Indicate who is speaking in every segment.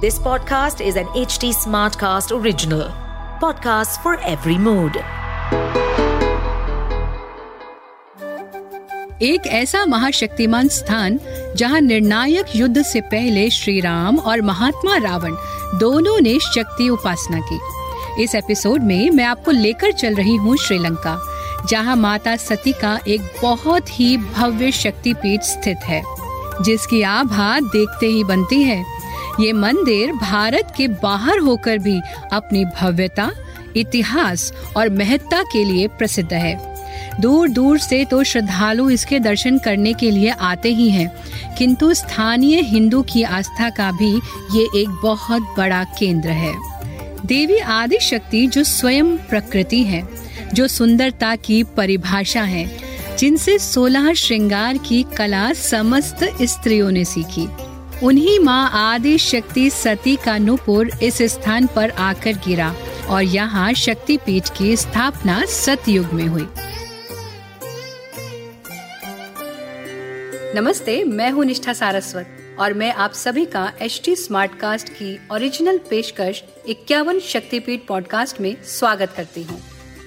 Speaker 1: This podcast is an HT Smartcast original. Podcast for every mood.
Speaker 2: एक ऐसा महाशक्तिमान स्थान जहाँ निर्णायक युद्ध से पहले श्री राम और महात्मा रावण दोनों ने शक्ति उपासना की इस एपिसोड में मैं आपको लेकर चल रही हूँ श्रीलंका, जहाँ माता सती का एक बहुत ही भव्य शक्ति पीठ स्थित है, जिसकी आभा देखते ही बनती है ये मंदिर भारत के बाहर होकर भी अपनी भव्यता, इतिहास और महत्ता के लिए प्रसिद्ध है। दूर दूर से तो श्रद्धालु इसके दर्शन करने के लिए आते ही हैं, किंतु स्थानीय हिंदू की आस्था का भी ये एक बहुत बड़ा केंद्र है। देवी आदि शक्ति जो स्वयं प्रकृति है, जो सुंदरता की परिभाषा है, जिनसे सोलह श्रृंगार की कला समस्त स्त्रियों ने सीखी। उन्हीं माँ आदि शक्ति सती का नुपुर इस स्थान पर आकर गिरा और यहाँ शक्ति पीठ की स्थापना सतयुग में हुई। नमस्ते, मैं हूँ निष्ठा सारस्वत और मैं आप सभी का एच टी स्मार्ट कास्ट की ओरिजिनल पेशकश इक्यावन शक्तिपीठ पॉडकास्ट में स्वागत करती हूँ।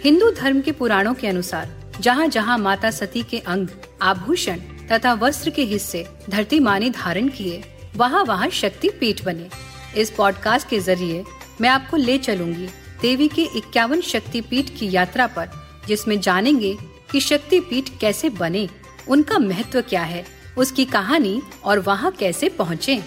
Speaker 2: हिंदू धर्म के पुराणों के अनुसार जहाँ जहाँ माता सती के अंग, आभूषण तथा वस्त्र के हिस्से धरती माने धारण किए वहाँ वहाँ शक्ति पीठ बने। इस पॉडकास्ट के ज़रिए मैं आपको ले चलूँगी देवी के इक्यावन शक्ति पीठ की यात्रा पर, जिसमें जानेंगे कि शक्ति पीठ कैसे बने, उनका महत्व क्या है, उसकी कहानी और वहाँ कैसे पहुँचे।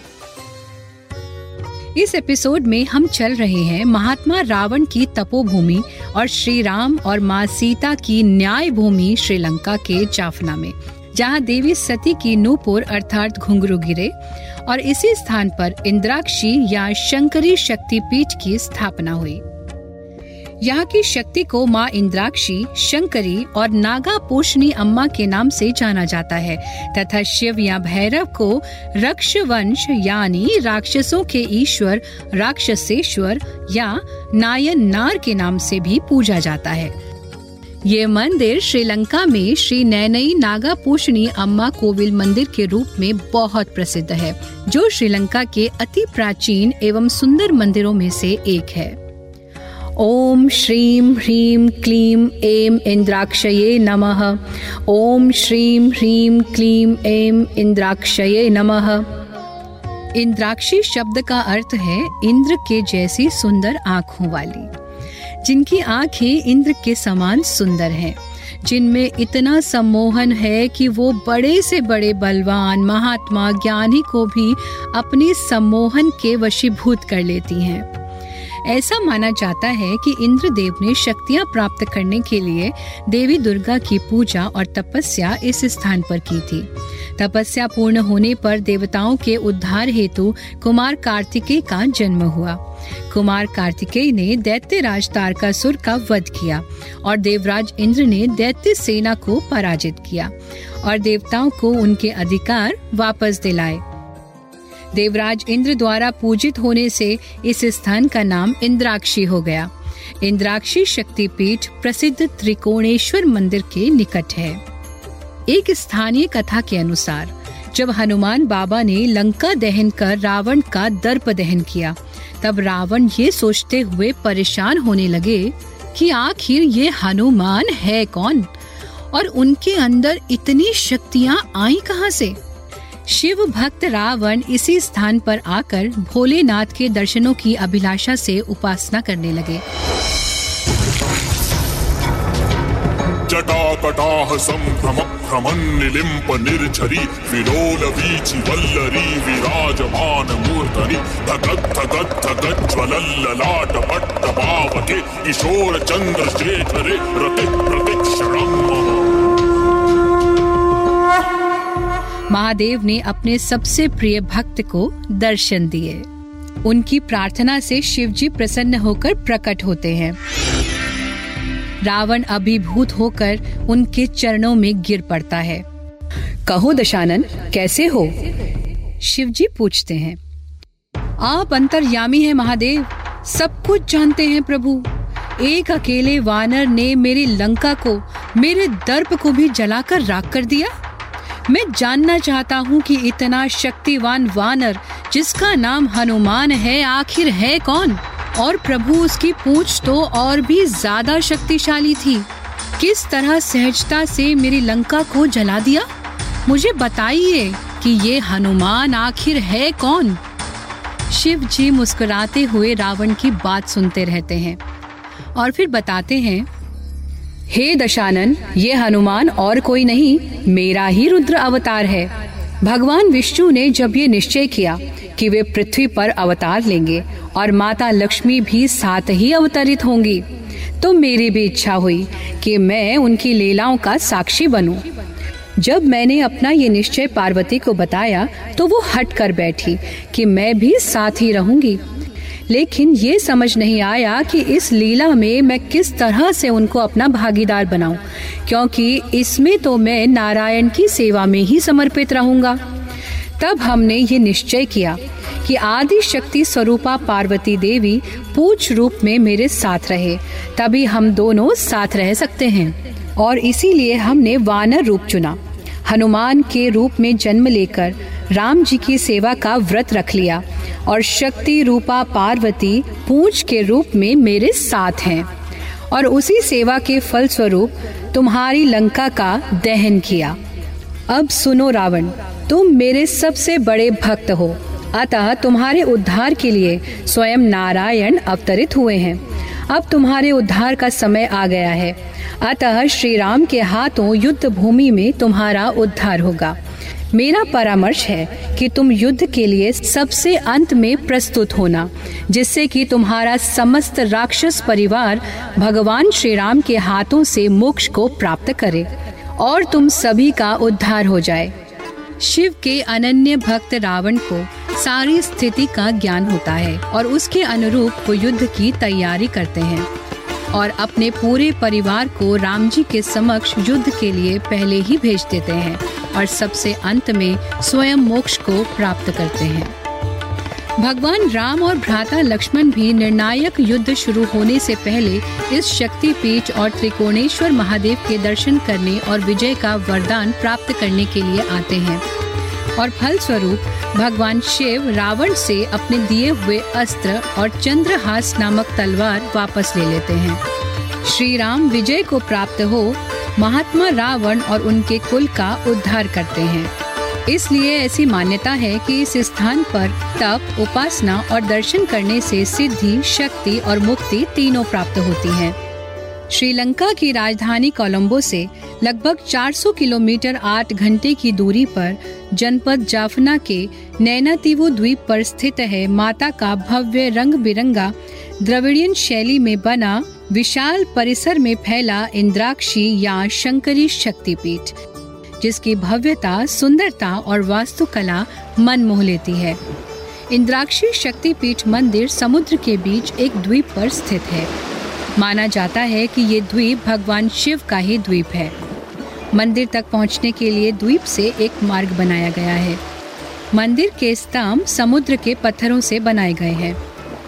Speaker 2: इस एपिसोड में हम चल रहे हैं महात्मा रावण की तपोभूमि और श्री राम और माँ सीता की न्याय भूमि श्रीलंका के जाफना में। जहाँ देवी सती की नूपुर अर्थात घुंघरू गिरे, और इसी स्थान पर इंद्राक्षी या शंकरी शक्ति पीठ की स्थापना हुई। यहाँ की शक्ति को माँ इंद्राक्षी, शंकरी और नागा पोषणी अम्मा के नाम से जाना जाता है, तथा शिव या भैरव को रक्षवंश यानी राक्षसों के ईश्वर, राक्षसेश्वर या नायन नार के नाम से भी पूजा जाता है। ये मंदिर श्रीलंका में श्री नैनई नागा पोषणी अम्मा कोविल मंदिर के रूप में बहुत प्रसिद्ध है, जो श्रीलंका के अति प्राचीन एवं सुंदर मंदिरों में से एक है। ओम श्रीम ह्रीम क्लीम एम इंद्राक्षये नमः। ओम श्रीम ह्रीम क्लीम एम इंद्राक्षये नमः। इंद्राक्षी शब्द का अर्थ है, इंद्र के जैसी सुंदर आँखों वाली। जिनकी आँखें इंद्र के समान सुंदर हैं, जिनमें इतना सम्मोहन है कि वो बड़े से बड़े बलवान महात्मा ज्ञानी को भी अपने सम्मोहन के वशीभूत कर लेती हैं। ऐसा माना जाता है कि इंद्रदेव ने शक्तियाँ प्राप्त करने के लिए देवी दुर्गा की पूजा और तपस्या इस स्थान पर की थी। तपस्या पूर्ण होने पर देवताओं के उद्धार हेतु कुमार कार्तिकेय का जन्म हुआ। कुमार कार्तिकेय ने दैत्य राज तारकासुर का वध किया और देवराज इंद्र ने दैत्य सेना को पराजित किया और देवताओं को उनके अधिकार वापस दिलाए। देवराज इंद्र द्वारा पूजित होने से इस स्थान का नाम इंद्राक्षी हो गया। इंद्राक्षी शक्तिपीठ प्रसिद्ध त्रिकोणेश्वर मंदिर के निकट है। एक स्थानीय कथा के अनुसार, जब हनुमान बाबा ने लंका दहन कर रावण का दर्प दहन किया, तब रावण ये सोचते हुए परेशान होने लगे कि आखिर ये हनुमान है कौन? और उनके अंदर इतनी शक्तियाँ आई कहाँ से? शिव भक्त रावण इसी स्थान पर आकर भोलेनाथ के दर्शनों की अभिलाषा से उपासना करने लगे।
Speaker 3: जटाकटाह सम्भ्रम भ्रमन्निलिम्प निर्झरी, विलोल वीचि वल्लरी विराजमान मूर्धनि धगत् धगत्
Speaker 2: महादेव ने अपने सबसे प्रिय भक्त को दर्शन दिए। उनकी प्रार्थना से शिवजी प्रसन्न होकर प्रकट होते हैं। रावण अभिभूत होकर उनके चरणों में गिर पड़ता है। कहो दशानन, कैसे हो? शिवजी पूछते हैं। आप अंतर्यामी हैं महादेव। सब कुछ जानते हैं प्रभु। एक अकेले वानर ने मेरी लंका को, मेरे दर्प को भी जलाकर राख कर दिया? मैं जानना चाहता हूँ कि इतना शक्तिवान वानर, जिसका नाम हनुमान है, आखिर है कौन? और प्रभु उसकी पूछ तो और भी ज़्यादा शक्तिशाली थी। किस तरह सहजता से मेरी लंका को जला दिया? मुझे बताइए कि ये हनुमान आखिर है कौन? शिव जी मुस्कुराते हुए रावण की बात सुनते रहते हैं और फिर बताते हैं हे दशानन, ये हनुमान और कोई नहीं, मेरा ही रुद्र अवतार है भगवान विष्णु ने जब ये निश्चय किया कि वे पृथ्वी पर अवतार लेंगे और माता लक्ष्मी भी साथ ही अवतरित होंगी तो मेरी भी इच्छा हुई कि मैं उनकी लीलाओं का साक्षी बनूं। जब मैंने अपना ये निश्चय पार्वती को बताया तो वो हट कर बैठी कि मैं भी साथ ही रहूँगी लेकिन ये समझ नहीं आया कि इस लीला में मैं किस तरह से उनको अपना भागीदार बनाऊँ, क्योंकि इसमें तो मैं नारायण की सेवा में ही समर्पित रहूँगा। तब हमने ये निश्चय किया कि आदि शक्ति स्वरूपा पार्वती देवी पूछ रूप में मेरे साथ रहे तभी हम दोनों साथ रह सकते हैं। और इसीलिए हमने वानर रूप चुना। हनुमान के रूप में जन्म लेकर राम जी की सेवा का व्रत रख लिया और शक्ति रूपा पार्वती पूछ के रूप में मेरे साथ हैं और उसी सेवा के फल स्वरूप तुम्हारी लंका का दहन किया। अब सुनो रावण, तुम मेरे सबसे बड़े भक्त हो, अतः तुम्हारे उद्धार के लिए स्वयं नारायण अवतरित हुए हैं। अब तुम्हारे उद्धार का समय आ गया है। अतः श्री राम के हाथों युद्ध भूमि में तुम्हारा उद्धार होगा। मेरा परामर्श है कि तुम युद्ध के लिए सबसे अंत में प्रस्तुत होना, जिससे कि तुम्हारा समस्त राक्षस परिवार भगवान श्री राम के हाथों से मोक्ष को प्राप्त करे और तुम सभी का उद्धार हो जाए। शिव के अनन्य भक्त रावण को सारी स्थिति का ज्ञान होता है और उसके अनुरूप वो युद्ध की तैयारी करते हैं और अपने पूरे परिवार को राम जी के समक्ष युद्ध के लिए पहले ही भेज देते हैं और सबसे अंत में स्वयं मोक्ष को प्राप्त करते हैं। भगवान राम और भ्राता लक्ष्मण भी निर्णायक युद्ध शुरू होने से पहले इस शक्ति पीठ और त्रिकोणेश्वर महादेव के दर्शन करने और विजय का वरदान प्राप्त करने के लिए आते हैं। और फल स्वरूप भगवान शिव रावण से अपने दिए हुए अस्त्र और चंद्रहास नामक तलवार वापस ले लेते हैं श्री राम विजय को प्राप्त हो, महात्मा रावण और उनके कुल का उद्धार करते हैं इसलिए ऐसी मान्यता है कि इस स्थान पर तप, उपासना और दर्शन करने से सिद्धि, शक्ति और मुक्ति तीनों प्राप्त होती हैं। श्रीलंका की राजधानी कोलंबो से लगभग 400 किलोमीटर 8 घंटे की दूरी पर जनपद जाफना के नैनातीवो द्वीप पर स्थित है माता का भव्य रंग बिरंगा द्रविड़ियन शैली में बना विशाल परिसर में फैला इंद्राक्षी या शंकरी शक्तिपीठ, जिसकी भव्यता, सुंदरता और वास्तुकला मन मोह लेती है। इंद्राक्षी शक्तिपीठ मंदिर समुद्र के बीच एक द्वीप पर स्थित है। माना जाता है कि ये द्वीप भगवान शिव का ही द्वीप है। मंदिर तक पहुँचने के लिए द्वीप से एक मार्ग बनाया गया है। मंदिर के स्तंभ समुद्र के पत्थरों से बनाए गए हैं।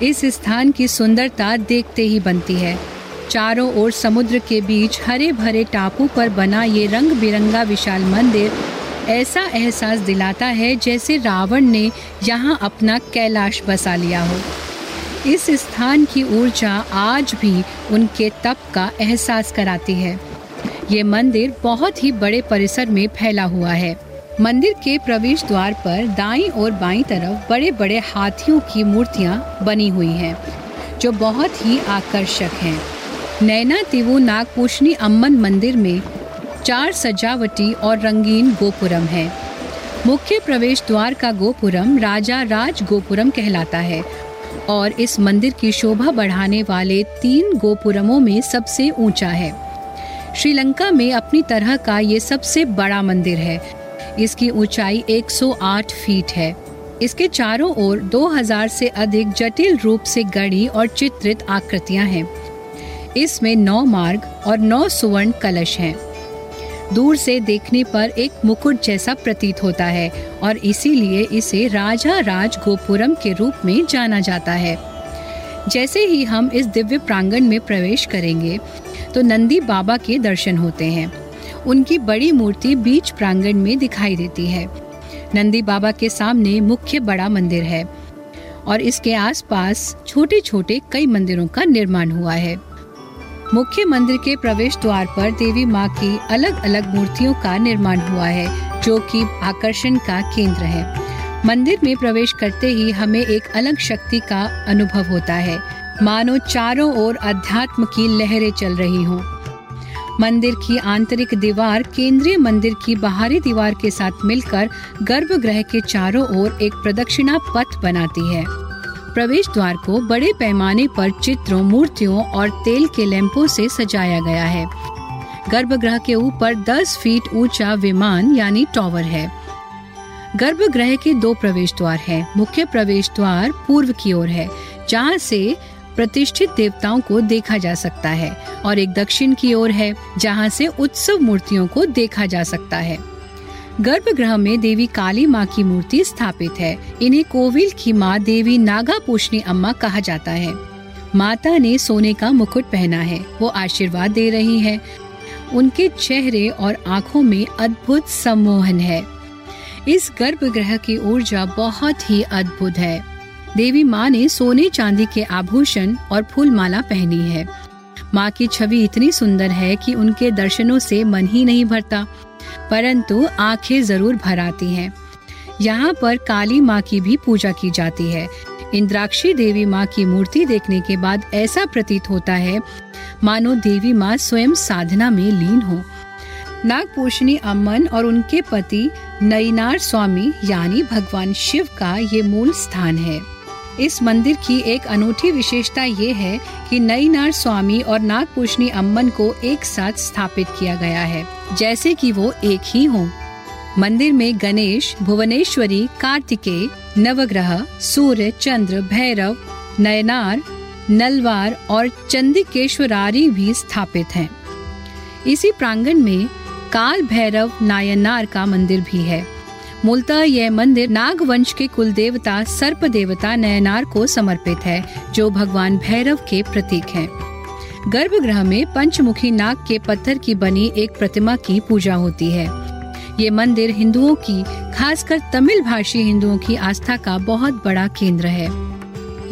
Speaker 2: इस स्थान की सुंदरता देखते ही बनती है। चारों ओर समुद्र के बीच हरे भरे टापू पर बना ये रंग बिरंगा विशाल मंदिर ऐसा एहसास दिलाता है जैसे रावण ने यहाँ अपना कैलाश बसा लिया हो। इस स्थान की ऊर्जा आज भी उनके तप का एहसास कराती है। ये मंदिर बहुत ही बड़े परिसर में फैला हुआ है। मंदिर के प्रवेश द्वार पर दाईं और बाईं तरफ़ बड़े बड़े हाथियों की मूर्तियाँ बनी हुई हैं, जो बहुत ही आकर्षक हैं। नैना तिवु नागपूषणी अम्मन मंदिर में चार सजावटी और रंगीन गोपुरम है। मुख्य प्रवेश द्वार का गोपुरम राजा राज गोपुरम कहलाता है और इस मंदिर की शोभा बढ़ाने वाले तीन गोपुरमों में सबसे ऊँचा है। श्रीलंका में अपनी तरह का ये सबसे बड़ा मंदिर है। इसकी ऊंचाई 108 फीट है। इसके चारों ओर 2000 से अधिक जटिल रूप से गढ़ी और चित्रित आकृतियाँ हैं। इसमें नौ मार्ग और नौ सुवर्ण कलश हैं। दूर से देखने पर एक मुकुट जैसा प्रतीत होता है और इसीलिए इसे राजा राज गोपुरम के रूप में जाना जाता है। जैसे ही हम इस दिव्य प्रांगण में प्रवेश करेंगे तो नंदी बाबा के दर्शन होते हैं। उनकी बड़ी मूर्ति बीच प्रांगण में दिखाई देती है। नंदी बाबा के सामने मुख्य बड़ा मंदिर है और इसके आसपास छोटे छोटे कई मंदिरों का निर्माण हुआ है। मुख्य मंदिर के प्रवेश द्वार पर देवी माँ की अलग अलग मूर्तियों का निर्माण हुआ है, जो कि आकर्षण का केंद्र है। मंदिर में प्रवेश करते ही हमें एक अलग शक्ति का अनुभव होता है। मानो चारों ओर अध्यात्म की लहरें चल रही हों। मंदिर की आंतरिक दीवार केंद्रीय मंदिर की बाहरी दीवार के साथ मिलकर गर्भगृह के चारों ओर एक प्रदक्षिणा पथ बनाती है। प्रवेश द्वार को बड़े पैमाने पर चित्रों, मूर्तियों और तेल के लैंपों से सजाया गया है। गर्भगृह के ऊपर 10 फीट ऊँचा विमान यानी टॉवर है। गर्भगृह के दो प्रवेश द्वार हैं। मुख्य प्रवेश द्वार पूर्व की ओर है, जहाँ से प्रतिष्ठित देवताओं को देखा जा सकता है, और एक दक्षिण की ओर है, जहाँ से उत्सव मूर्तियों को देखा जा सकता है। गर्भगृह में देवी काली माँ की मूर्ति स्थापित है। इन्हें कोविल की माँ देवी नागा पोषणी अम्मा कहा जाता है। माता ने सोने का मुकुट पहना है। वो आशीर्वाद दे रही है। उनके चेहरे और आँखों में अद्भुत सम्मोहन है। इस गर्भगृह की ऊर्जा बहुत ही अद्भुत है। देवी माँ ने सोने चांदी के आभूषण और फूल माला पहनी है। माँ की छवि इतनी सुंदर है कि उनके दर्शनों से मन ही नहीं भरता। परंतु आँखें ज़रूर भर आती हैं। यहाँ पर काली माँ की भी पूजा की जाती है। इंद्राक्षी देवी माँ की मूर्ति देखने के बाद ऐसा प्रतीत होता है, मानो देवी माँ स्वयं साधना में लीन हो। नागपोषणी अम्मन और उनके पति नईनार स्वामी यानी भगवान शिव का ये मूल स्थान है। इस मंदिर की एक अनूठी विशेषता ये है कि नईनार स्वामी और नागपूषणी अम्मन को एक साथ स्थापित किया गया है। जैसे कि वो एक ही हों। मंदिर में गणेश, भुवनेश्वरी, कार्तिकेय, नवग्रह, सूर्य, चंद्र, भैरव, नयनार, नलवार और चंदिकेश्वरारी भी स्थापित हैं। इसी प्रांगण में काल भैरव नायनार का मंदिर भी है मूलतः यह मंदिर नाग वंश के कुल देवता सर्प देवता नयनार को समर्पित है, जो भगवान भैरव के प्रतीक हैं। गर्भगृह में पंचमुखी नाग के पत्थर की बनी एक प्रतिमा की पूजा होती है। ये मंदिर हिंदुओं की, खासकर तमिल भाषी हिंदुओं की आस्था का बहुत बड़ा केंद्र है।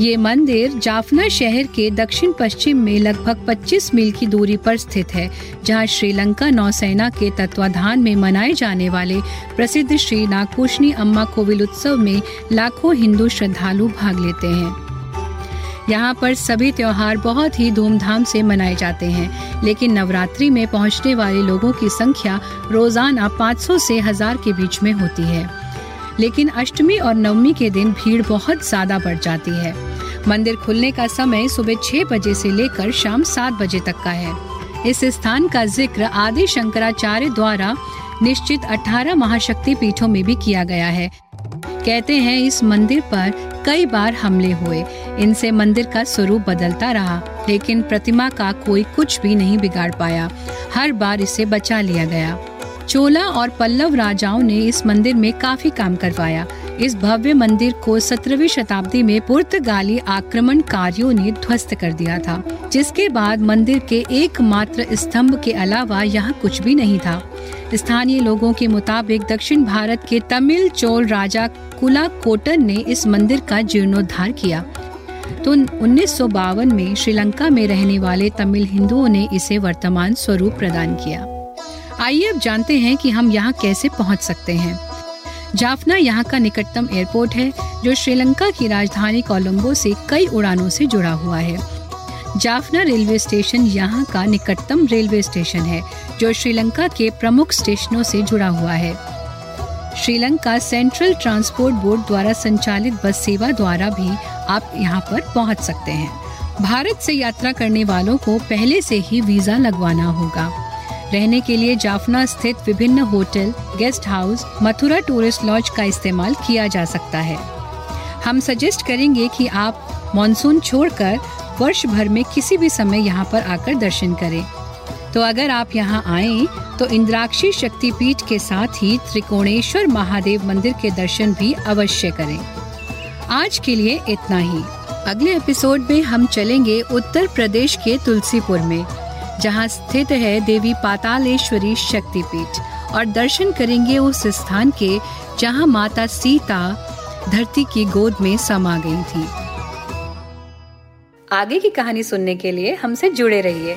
Speaker 2: ये मंदिर जाफना शहर के दक्षिण पश्चिम में लगभग 25 मील की दूरी पर स्थित है, जहाँ श्रीलंका नौसेना के तत्वाधान में मनाए जाने वाले प्रसिद्ध श्री नागपूषणी अम्मा कोविल उत्सव में लाखों हिंदू श्रद्धालु भाग लेते हैं। यहाँ पर सभी त्योहार बहुत ही धूमधाम से मनाए जाते हैं, लेकिन नवरात्रि में पहुँचने वाले लोगों की संख्या रोज़ाना 500 से हज़ार के बीच में होती है। लेकिन अष्टमी और नवमी के दिन भीड़ बहुत ज़्यादा बढ़ जाती है। मंदिर खुलने का समय सुबह छह बजे से लेकर शाम सात बजे तक का है। इस स्थान का ज़िक्र आदि शंकराचार्य द्वारा निश्चित 18 महाशक्ति पीठों में भी किया गया है। कहते हैं इस मंदिर पर कई बार हमले हुए। इनसे मंदिर का स्वरूप बदलता रहा, लेकिन प्रतिमा का कोई कुछ भी नहीं बिगाड़ पाया। हर बार इसे बचा लिया गया। चोला और पल्लव राजाओं ने इस मंदिर में काफ़ी काम करवाया। इस भव्य मंदिर को सत्रहवीं शताब्दी में पुर्तगाली आक्रमणकारियों ने ध्वस्त कर दिया था, जिसके बाद मंदिर के एकमात्र स्तंभ के अलावा यहाँ कुछ भी नहीं था। स्थानीय लोगों के मुताबिक दक्षिण भारत के तमिल चोल राजा कुला कोटन ने इस मंदिर का जीर्णोद्धार किया। तो उन्नीस सौ बावन में श्रीलंका में रहने वाले तमिल हिंदुओं ने इसे वर्तमान स्वरूप प्रदान किया। आइए अब जानते हैं कि हम यहाँ कैसे पहुँच सकते हैं। जाफना यहाँ का निकटतम एयरपोर्ट है, जो श्रीलंका की राजधानी कोलंबो से कई उड़ानों से जुड़ा हुआ है। जाफना रेलवे स्टेशन यहाँ का निकटतम रेलवे स्टेशन है जो श्रीलंका के प्रमुख स्टेशनों से जुड़ा हुआ है। श्रीलंका सेंट्रल ट्रांसपोर्ट बोर्ड द्वारा संचालित बस सेवा द्वारा भी आप यहाँ पर पहुँच सकते हैं। भारत से यात्रा करने वालों को पहले से ही वीज़ा लगवाना होगा। रहने के लिए जाफना स्थित विभिन्न hotel, guest house, Mathura tourist lodge का इस्तेमाल किया जा सकता है। हम सजेस्ट करेंगे कि आप मानसून छोड़कर वर्ष भर में किसी भी समय यहाँ पर आकर दर्शन करें। तो अगर आप यहाँ आए तो इंद्राक्षी शक्तिपीठ के साथ ही त्रिकोणेश्वर महादेव मंदिर के दर्शन भी अवश्य करें। आज के लिए इतना ही। अगले एपिसोड में हम चलेंगे उत्तर प्रदेश के तुलसीपुर में, जहाँ स्थित है देवी पातालेश्वरी शक्तिपीठ, और दर्शन करेंगे उस स्थान के जहाँ माता सीता धरती की गोद में समा गई थी। आगे की कहानी सुनने के लिए हमसे जुड़े रहिए।